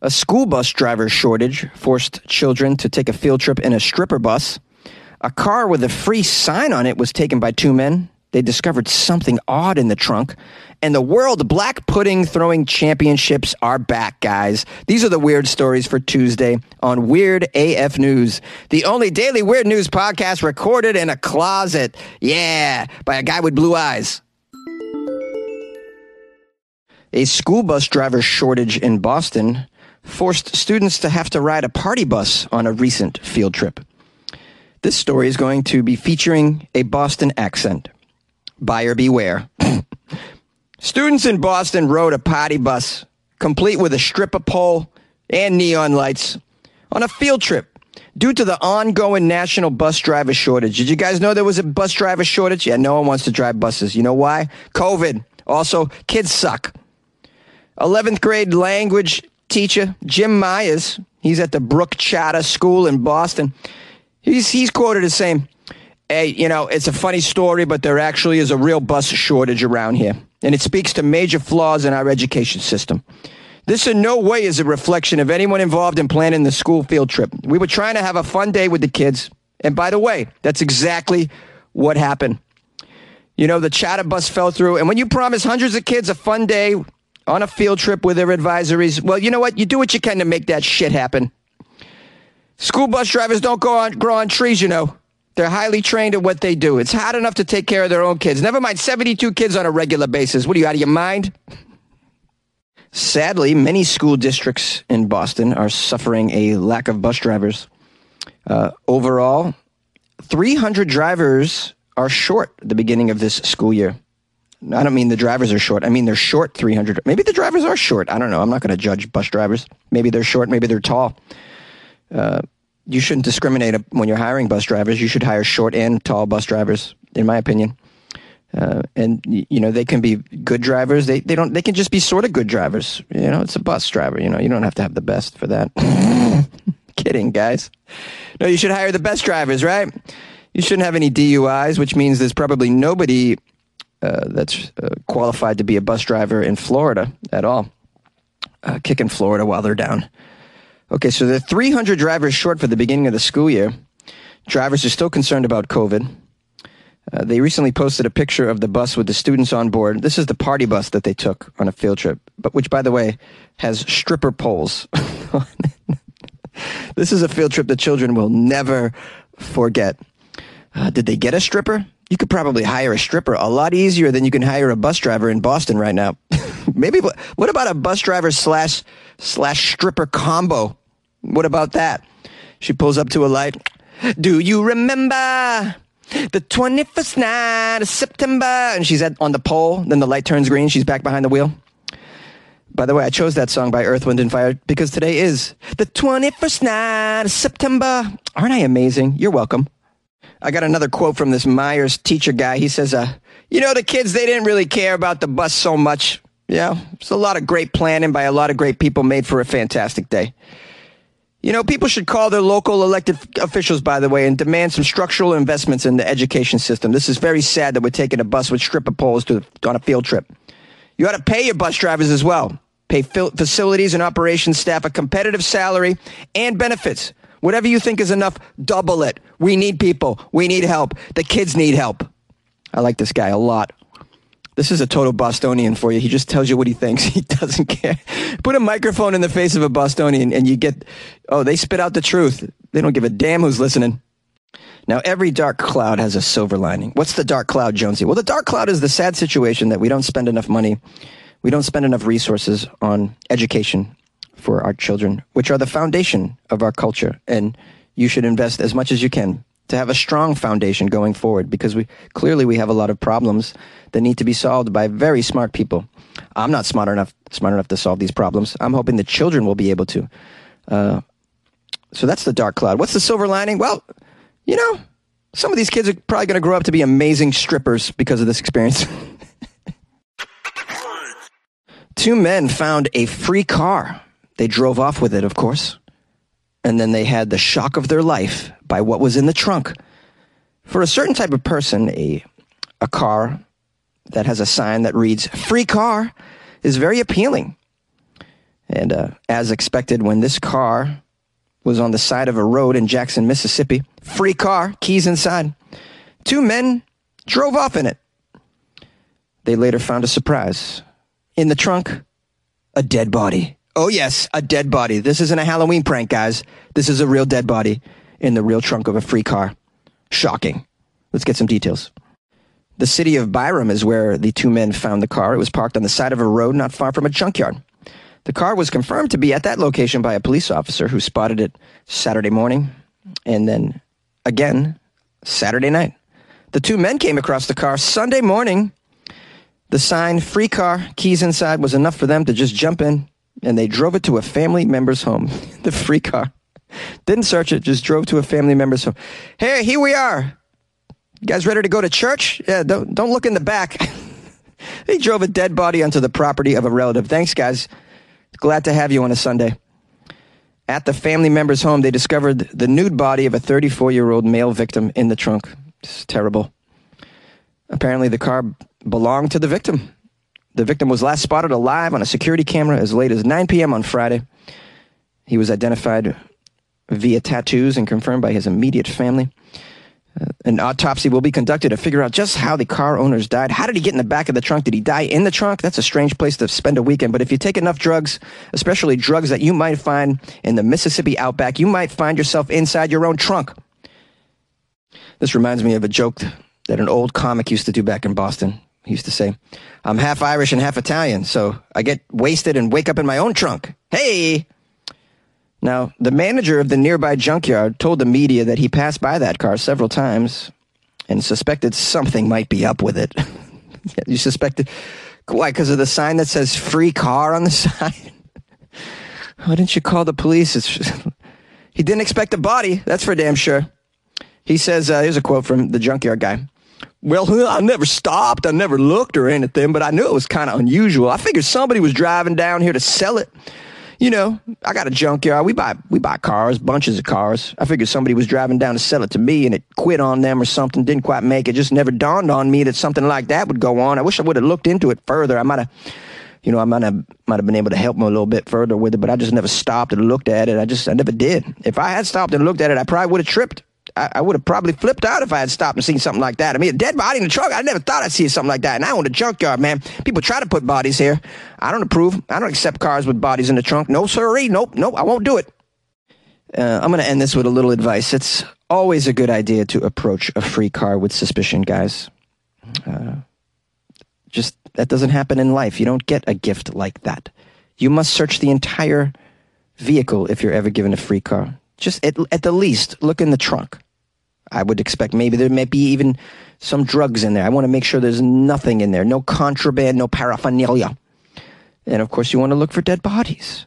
A school bus driver shortage forced children to take a field trip in a stripper bus. A car with a free sign on it was taken by two men. They discovered something odd in the trunk. And the World Black Pudding Throwing Championships are back, guys. These are the weird stories for Tuesday on Weird AF News, the only daily weird news podcast recorded in a closet. Yeah, by a guy with blue eyes. A school bus driver shortage in Boston forced students to have to ride a party bus on a recent field trip. This story is going to be featuring a Boston accent. Buyer beware. Students in Boston rode a party bus, complete with a stripper pole and neon lights, on a field trip due to the ongoing national bus driver shortage. Did you guys know there was a bus driver shortage? Yeah, no one wants to drive buses. You know why? COVID. Also, kids suck. 11th grade language teacher Jim Myers, he's at the Brooke Charter School in Boston. He's he's quoted as saying, "Hey, you know, it's a funny story, but there actually is a real bus shortage around here, and it speaks to major flaws in our education system." This in no way is a reflection of anyone involved in planning the school field trip. We were trying to have a fun day with the kids, and by the way, that's exactly what happened. You know, the charter bus fell through, and when you promise hundreds of kids a fun day on a field trip with their advisories. Well, you know what? You do what you can to make that shit happen. School bus drivers don't go on, grow on trees, you know. They're highly trained at what they do. It's hard enough to take care of their own kids. Never mind 72 kids on a regular basis. What are you, out of your mind? Sadly, many school districts in Boston are suffering a lack of bus drivers. Uh, overall, 300 drivers are short at the beginning of this school year. I don't mean the drivers are short. I mean they're short 300. Maybe the drivers are short. I don't know. I'm not going to judge bus drivers. Maybe they're short. Maybe they're tall. Uh, you shouldn't discriminate when you're hiring bus drivers. You should hire short and tall bus drivers, in my opinion. Uh, and you know they can be good drivers. They they don't. They can just be sort of good drivers. You know, it's a bus driver. You know, you don't have to have the best for that. Kidding, guys. No, you should hire the best drivers, right? You shouldn't have any DUIs, which means there's probably nobody that's uh, qualified to be a bus driver in Florida at all. Uh, kicking Florida while they're down. Okay, so they're 300 drivers short for the beginning of the school year. Drivers are still concerned about COVID. Uh, they recently posted a picture of the bus with the students on board. This is the party bus that they took on a field trip, but which, by the way, has stripper poles. this is a field trip that children will never forget. Uh, did they get a stripper? You could probably hire a stripper a lot easier than you can hire a bus driver in Boston right now. Maybe what about a bus driver slash slash stripper combo? What about that? She pulls up to a light. Do you remember the 21st night of September? And she's at, on the pole. Then the light turns green. She's back behind the wheel. By the way, I chose that song by Earth, Wind, and Fire because today is the 21st night of September. Aren't I amazing? You're welcome. I got another quote from this Myers teacher guy. He says, uh, you know, the kids, they didn't really care about the bus so much. Yeah, it's a lot of great planning by a lot of great people made for a fantastic day. You know, people should call their local elected officials, by the way, and demand some structural investments in the education system. This is very sad that we're taking a bus with stripper poles to, on a field trip. You ought to pay your bus drivers as well. Pay facilities and operations staff a competitive salary and benefits. Whatever you think is enough, double it. We need people. We need help. The kids need help. I like this guy a lot. This is a total Bostonian for you. He just tells you what he thinks. He doesn't care. Put a microphone in the face of a Bostonian and you get, oh, they spit out the truth. They don't give a damn who's listening. Now, every dark cloud has a silver lining. What's the dark cloud, Jonesy? Well, the dark cloud is the sad situation that we don't spend enough money, we don't spend enough resources on education for our children, which are the foundation of our culture. And you should invest as much as you can to have a strong foundation going forward because we clearly we have a lot of problems that need to be solved by very smart people. I'm not smart enough smart enough to solve these problems. I'm hoping the children will be able to. Uh, so that's the dark cloud. What's the silver lining? Well, you know, some of these kids are probably going to grow up to be amazing strippers because of this experience. Two men found a free car they drove off with it, of course. And then they had the shock of their life by what was in the trunk. For a certain type of person, a, a car that has a sign that reads free car is very appealing. And uh, as expected, when this car was on the side of a road in Jackson, Mississippi, free car, keys inside, two men drove off in it. They later found a surprise. In the trunk, a dead body. Oh, yes, a dead body. This isn't a Halloween prank, guys. This is a real dead body in the real trunk of a free car. Shocking. Let's get some details. The city of Byram is where the two men found the car. It was parked on the side of a road not far from a junkyard. The car was confirmed to be at that location by a police officer who spotted it Saturday morning and then again Saturday night. The two men came across the car Sunday morning. The sign, free car, keys inside, was enough for them to just jump in and they drove it to a family member's home. the free car. Didn't search it, just drove to a family member's home. Hey, here we are. You guys ready to go to church? Yeah, don't, don't look in the back. they drove a dead body onto the property of a relative. Thanks, guys. Glad to have you on a Sunday. At the family member's home, they discovered the nude body of a 34 year old male victim in the trunk. It's terrible. Apparently, the car belonged to the victim. The victim was last spotted alive on a security camera as late as 9 p.m. on Friday. He was identified via tattoos and confirmed by his immediate family. Uh, an autopsy will be conducted to figure out just how the car owners died. How did he get in the back of the trunk? Did he die in the trunk? That's a strange place to spend a weekend. But if you take enough drugs, especially drugs that you might find in the Mississippi outback, you might find yourself inside your own trunk. This reminds me of a joke that an old comic used to do back in Boston. He used to say, I'm half Irish and half Italian, so I get wasted and wake up in my own trunk. Hey! Now, the manager of the nearby junkyard told the media that he passed by that car several times and suspected something might be up with it. you suspected? Why? Because of the sign that says free car on the side? Why didn't you call the police? It's he didn't expect a body, that's for damn sure. He says, uh, here's a quote from the junkyard guy. Well, I never stopped. I never looked or anything, but I knew it was kind of unusual. I figured somebody was driving down here to sell it you know, I got a junkyard. We buy we buy cars, bunches of cars. I figured somebody was driving down to sell it to me and it quit on them or something. Didn't quite make it. Just never dawned on me that something like that would go on. I wish I would have looked into it further. I might have, you know, I might have might have been able to help them a little bit further with it. But I just never stopped and looked at it. I just I never did. If I had stopped and looked at it, I probably would have tripped. I, I would have probably flipped out if I had stopped and seen something like that. I mean, a dead body in the truck. I never thought I'd see something like that. And I own a junkyard, man. People try to put bodies here. I don't approve. I don't accept cars with bodies in the trunk. No, sirree. Nope, nope. I won't do it. Uh, I'm going to end this with a little advice. It's always a good idea to approach a free car with suspicion, guys. Uh, just that doesn't happen in life. You don't get a gift like that. You must search the entire vehicle if you're ever given a free car. Just at, at the least, look in the trunk. I would expect maybe there may be even some drugs in there. I want to make sure there's nothing in there, no contraband, no paraphernalia. And of course, you want to look for dead bodies.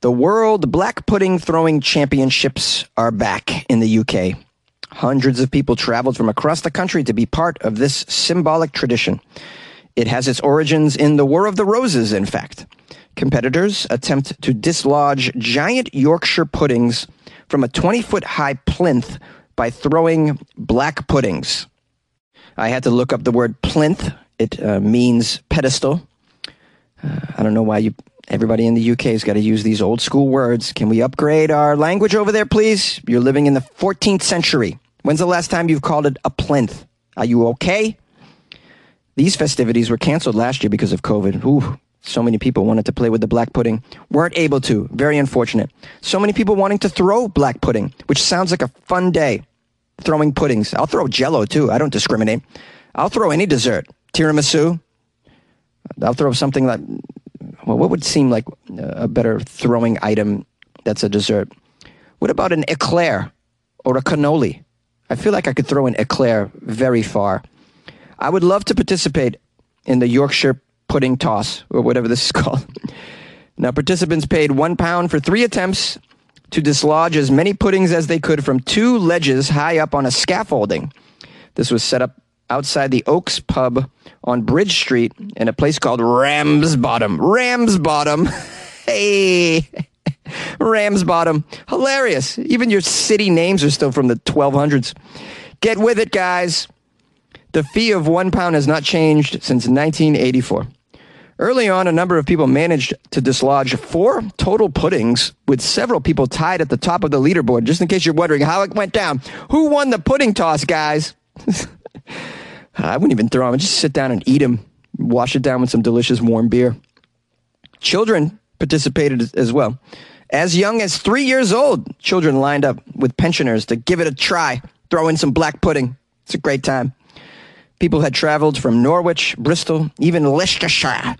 The World Black Pudding Throwing Championships are back in the UK. Hundreds of people traveled from across the country to be part of this symbolic tradition. It has its origins in the War of the Roses, in fact. Competitors attempt to dislodge giant Yorkshire puddings from a 20 foot high plinth by throwing black puddings. I had to look up the word plinth. It uh, means pedestal. Uh, I don't know why you Everybody in the UK has got to use these old school words. Can we upgrade our language over there, please? You're living in the 14th century. When's the last time you've called it a plinth? Are you okay? These festivities were canceled last year because of COVID. Ooh, so many people wanted to play with the black pudding, weren't able to. Very unfortunate. So many people wanting to throw black pudding, which sounds like a fun day. Throwing puddings. I'll throw jello too. I don't discriminate. I'll throw any dessert. Tiramisu. I'll throw something like well, what would seem like uh, a better throwing item that's a dessert? What about an eclair or a cannoli? I feel like I could throw an eclair very far. I would love to participate in the Yorkshire pudding toss, or whatever this is called. Now, participants paid one pound for three attempts to dislodge as many puddings as they could from two ledges high up on a scaffolding. This was set up outside the Oaks Pub on Bridge Street in a place called Ramsbottom. Ramsbottom. hey. Ramsbottom. Hilarious. Even your city names are still from the 1200s. Get with it, guys. The fee of one pound has not changed since 1984. Early on, a number of people managed to dislodge four total puddings, with several people tied at the top of the leaderboard. Just in case you're wondering how it went down, who won the pudding toss, guys? I wouldn't even throw them. Just sit down and eat them, wash it down with some delicious warm beer. Children participated as well. As young as three years old, children lined up with pensioners to give it a try, throw in some black pudding. It's a great time. People had traveled from Norwich, Bristol, even Leicestershire.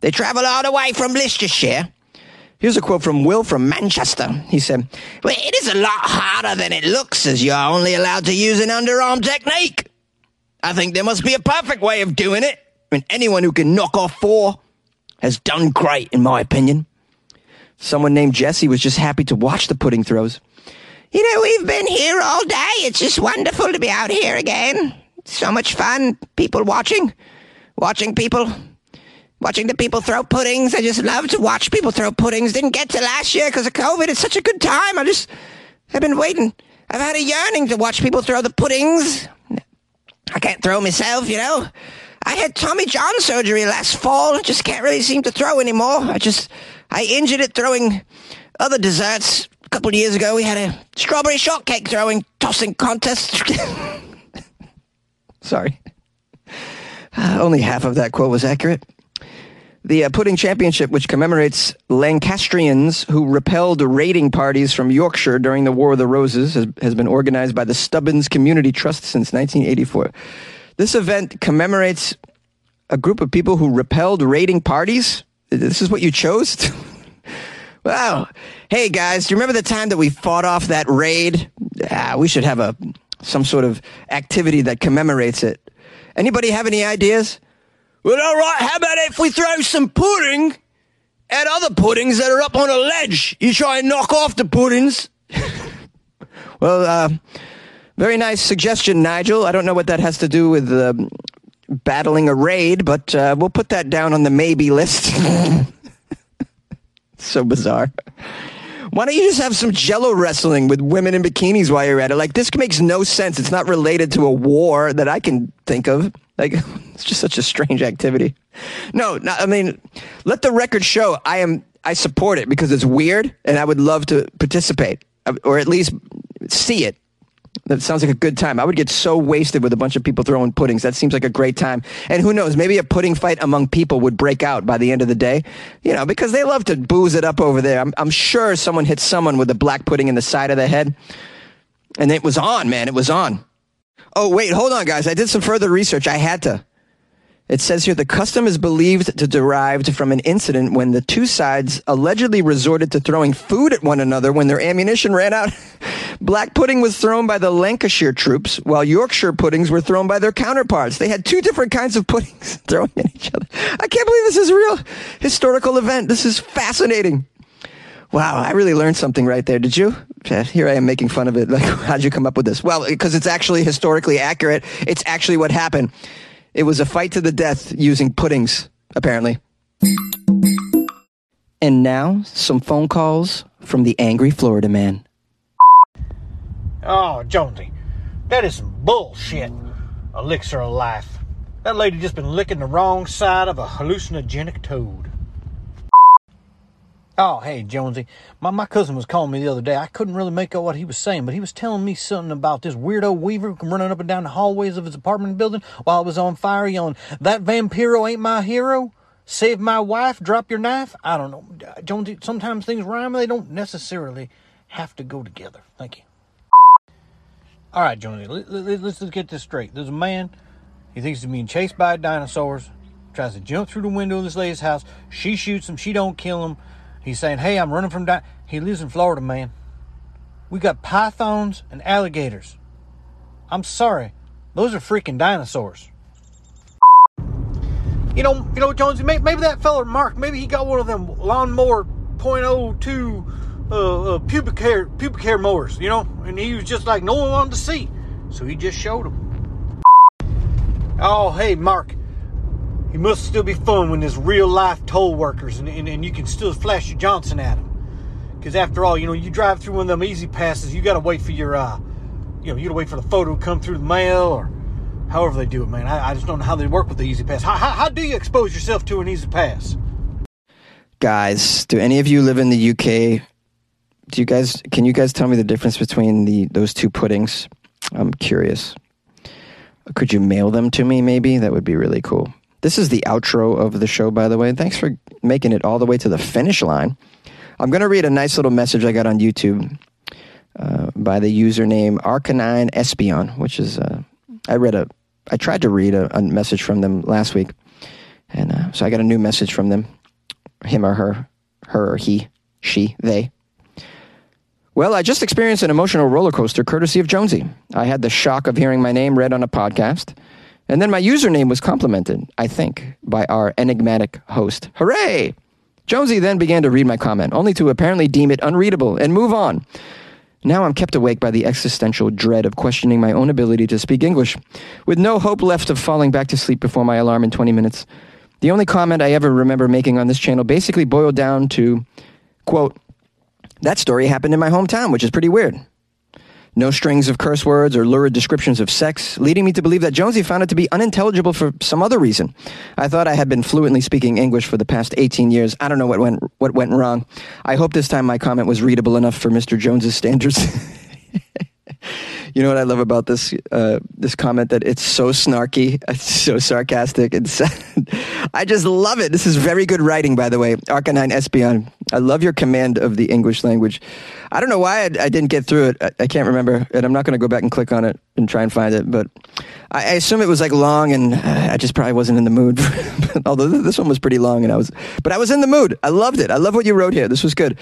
They traveled all the way from Leicestershire. Here's a quote from Will from Manchester. He said, Well, it is a lot harder than it looks as you're only allowed to use an underarm technique. I think there must be a perfect way of doing it. Mean, anyone who can knock off four has done great, in my opinion. Someone named Jesse was just happy to watch the pudding throws. You know, we've been here all day. It's just wonderful to be out here again so much fun. People watching, watching people, watching the people throw puddings. I just love to watch people throw puddings. Didn't get to last year because of COVID. It's such a good time. I just, I've been waiting. I've had a yearning to watch people throw the puddings. I can't throw myself, you know. I had Tommy John surgery last fall. Just can't really seem to throw anymore. I just, I injured it throwing other desserts. A couple of years ago, we had a strawberry shortcake throwing tossing contest. Sorry. Uh, only half of that quote was accurate. The uh, Pudding Championship, which commemorates Lancastrians who repelled raiding parties from Yorkshire during the War of the Roses, has, has been organized by the Stubbins Community Trust since 1984. This event commemorates a group of people who repelled raiding parties. This is what you chose? wow. Hey, guys, do you remember the time that we fought off that raid? Ah, we should have a some sort of activity that commemorates it. Anybody have any ideas? Well, all right, how about if we throw some pudding at other puddings that are up on a ledge? You try and knock off the puddings. well, uh, very nice suggestion, Nigel. I don't know what that has to do with uh, battling a raid, but uh, we'll put that down on the maybe list. so bizarre. Why don't you just have some jello wrestling with women in bikinis while you're at it? Like, this makes no sense. It's not related to a war that I can think of. Like, it's just such a strange activity. No, not, I mean, let the record show I am, I support it because it's weird and I would love to participate uh, or at least see it. That sounds like a good time. I would get so wasted with a bunch of people throwing puddings. That seems like a great time. And who knows, maybe a pudding fight among people would break out by the end of the day. You know, because they love to booze it up over there. I'm, I'm sure someone hit someone with a black pudding in the side of the head. And it was on, man. It was on. Oh, wait, hold on, guys. I did some further research. I had to. It says here the custom is believed to derived from an incident when the two sides allegedly resorted to throwing food at one another when their ammunition ran out. Black pudding was thrown by the Lancashire troops, while Yorkshire puddings were thrown by their counterparts. They had two different kinds of puddings thrown at each other. I can't believe this is a real historical event. This is fascinating. Wow, I really learned something right there. Did you? Here I am making fun of it. Like, how'd you come up with this? Well, because it's actually historically accurate. It's actually what happened. It was a fight to the death using puddings, apparently. And now, some phone calls from the angry Florida man. Oh, Jonesy, that is some bullshit. Elixir of life. That lady just been licking the wrong side of a hallucinogenic toad. Oh, hey, Jonesy. My, my cousin was calling me the other day. I couldn't really make out what he was saying, but he was telling me something about this weirdo Weaver running up and down the hallways of his apartment building while it was on fire, yelling, That vampiro ain't my hero. Save my wife, drop your knife. I don't know. Jonesy, sometimes things rhyme, they don't necessarily have to go together. Thank you. All right, Jonesy, let, let, let's just get this straight. There's a man, he thinks he's being chased by dinosaurs, tries to jump through the window of this lady's house. She shoots him, she don't kill him. He's saying, "Hey, I'm running from di-. He lives in Florida, man. We got pythons and alligators. I'm sorry, those are freaking dinosaurs." you know, you know, Jonesy, maybe, maybe that feller Mark, maybe he got one of them lawnmower .02 uh, uh, pubic hair pubic hair mowers, you know, and he was just like no one wanted to see, so he just showed him. Oh, hey, Mark. It must still be fun when there's real life toll workers and, and, and you can still flash your Johnson at them. Because after all, you know, you drive through one of them easy passes, you got to wait for your, uh, you know, you got to wait for the photo to come through the mail or however they do it, man. I, I just don't know how they work with the easy pass. How, how, how do you expose yourself to an easy pass? Guys, do any of you live in the UK? Do you guys, can you guys tell me the difference between the those two puddings? I'm curious. Could you mail them to me maybe? That would be really cool. This is the outro of the show, by the way. Thanks for making it all the way to the finish line. I'm going to read a nice little message I got on YouTube uh, by the username Arcanine Espion, which is, uh, I read a, I tried to read a, a message from them last week. And uh, so I got a new message from them, him or her, her or he, she, they. Well, I just experienced an emotional roller coaster courtesy of Jonesy. I had the shock of hearing my name read on a podcast. And then my username was complimented, I think, by our enigmatic host. Hooray! Jonesy then began to read my comment, only to apparently deem it unreadable and move on. Now I'm kept awake by the existential dread of questioning my own ability to speak English, with no hope left of falling back to sleep before my alarm in 20 minutes. The only comment I ever remember making on this channel basically boiled down to, quote, that story happened in my hometown, which is pretty weird. No strings of curse words or lurid descriptions of sex, leading me to believe that Jonesy found it to be unintelligible for some other reason. I thought I had been fluently speaking English for the past 18 years. I don't know what went, what went wrong. I hope this time my comment was readable enough for Mr. Jones's standards. you know what I love about this uh, this comment that it's so snarky, it's so sarcastic, and I just love it. This is very good writing, by the way. Arcanine Espion, I love your command of the English language. I don't know why I, I didn't get through it. I, I, can't remember, and I'm not going to go back and click on it and try and find it. But I, I assume it was like long, and I just probably wasn't in the mood. Although this one was pretty long, and I was, but I was in the mood. I loved it. I love what you wrote here. This was good.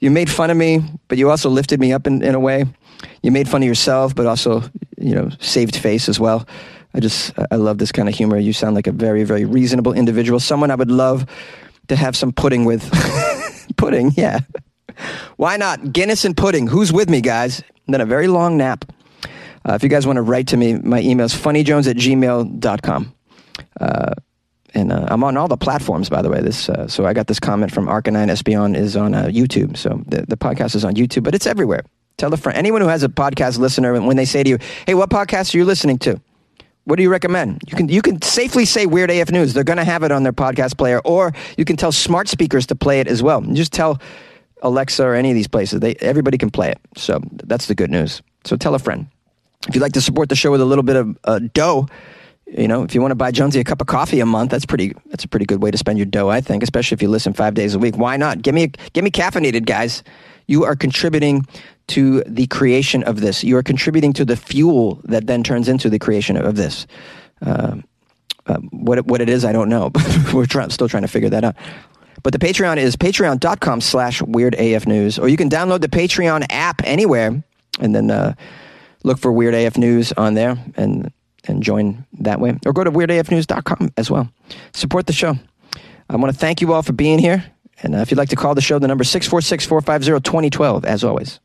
You made fun of me, but you also lifted me up in, in a way. You made fun of yourself, but also, you know, saved face as well. I just, I love this kind of humor. You sound like a very, very reasonable individual. Someone I would love to have some pudding with. pudding, yeah. Why not? Guinness and pudding. Who's with me, guys? And then a very long nap. Uh, if you guys want to write to me, my email is funnyjones at gmail.com. Uh, and uh, I'm on all the platforms, by the way. This uh, so I got this comment from Arcanine Espion is on uh, YouTube. So the, the podcast is on YouTube, but it's everywhere. Tell a friend, anyone who has a podcast listener, when they say to you, "Hey, what podcast are you listening to?" What do you recommend? You can you can safely say Weird AF News. They're going to have it on their podcast player, or you can tell smart speakers to play it as well. You just tell Alexa or any of these places. They everybody can play it. So that's the good news. So tell a friend. If you'd like to support the show with a little bit of uh, dough, you know, if you want to buy Jonesy a cup of coffee a month, that's pretty. That's a pretty good way to spend your dough, I think. Especially if you listen five days a week. Why not? Give me, give me caffeinated, guys. You are contributing to the creation of this. You are contributing to the fuel that then turns into the creation of this. Uh, uh, what what it is, I don't know. We're try- still trying to figure that out. But the Patreon is patreon.com slash weirdafnews, or you can download the Patreon app anywhere and then uh, look for Weird AF News on there and, and join that way. Or go to weirdafnews.com as well. Support the show. I want to thank you all for being here. And uh, if you'd like to call the show, the number 646 450 2012, as always.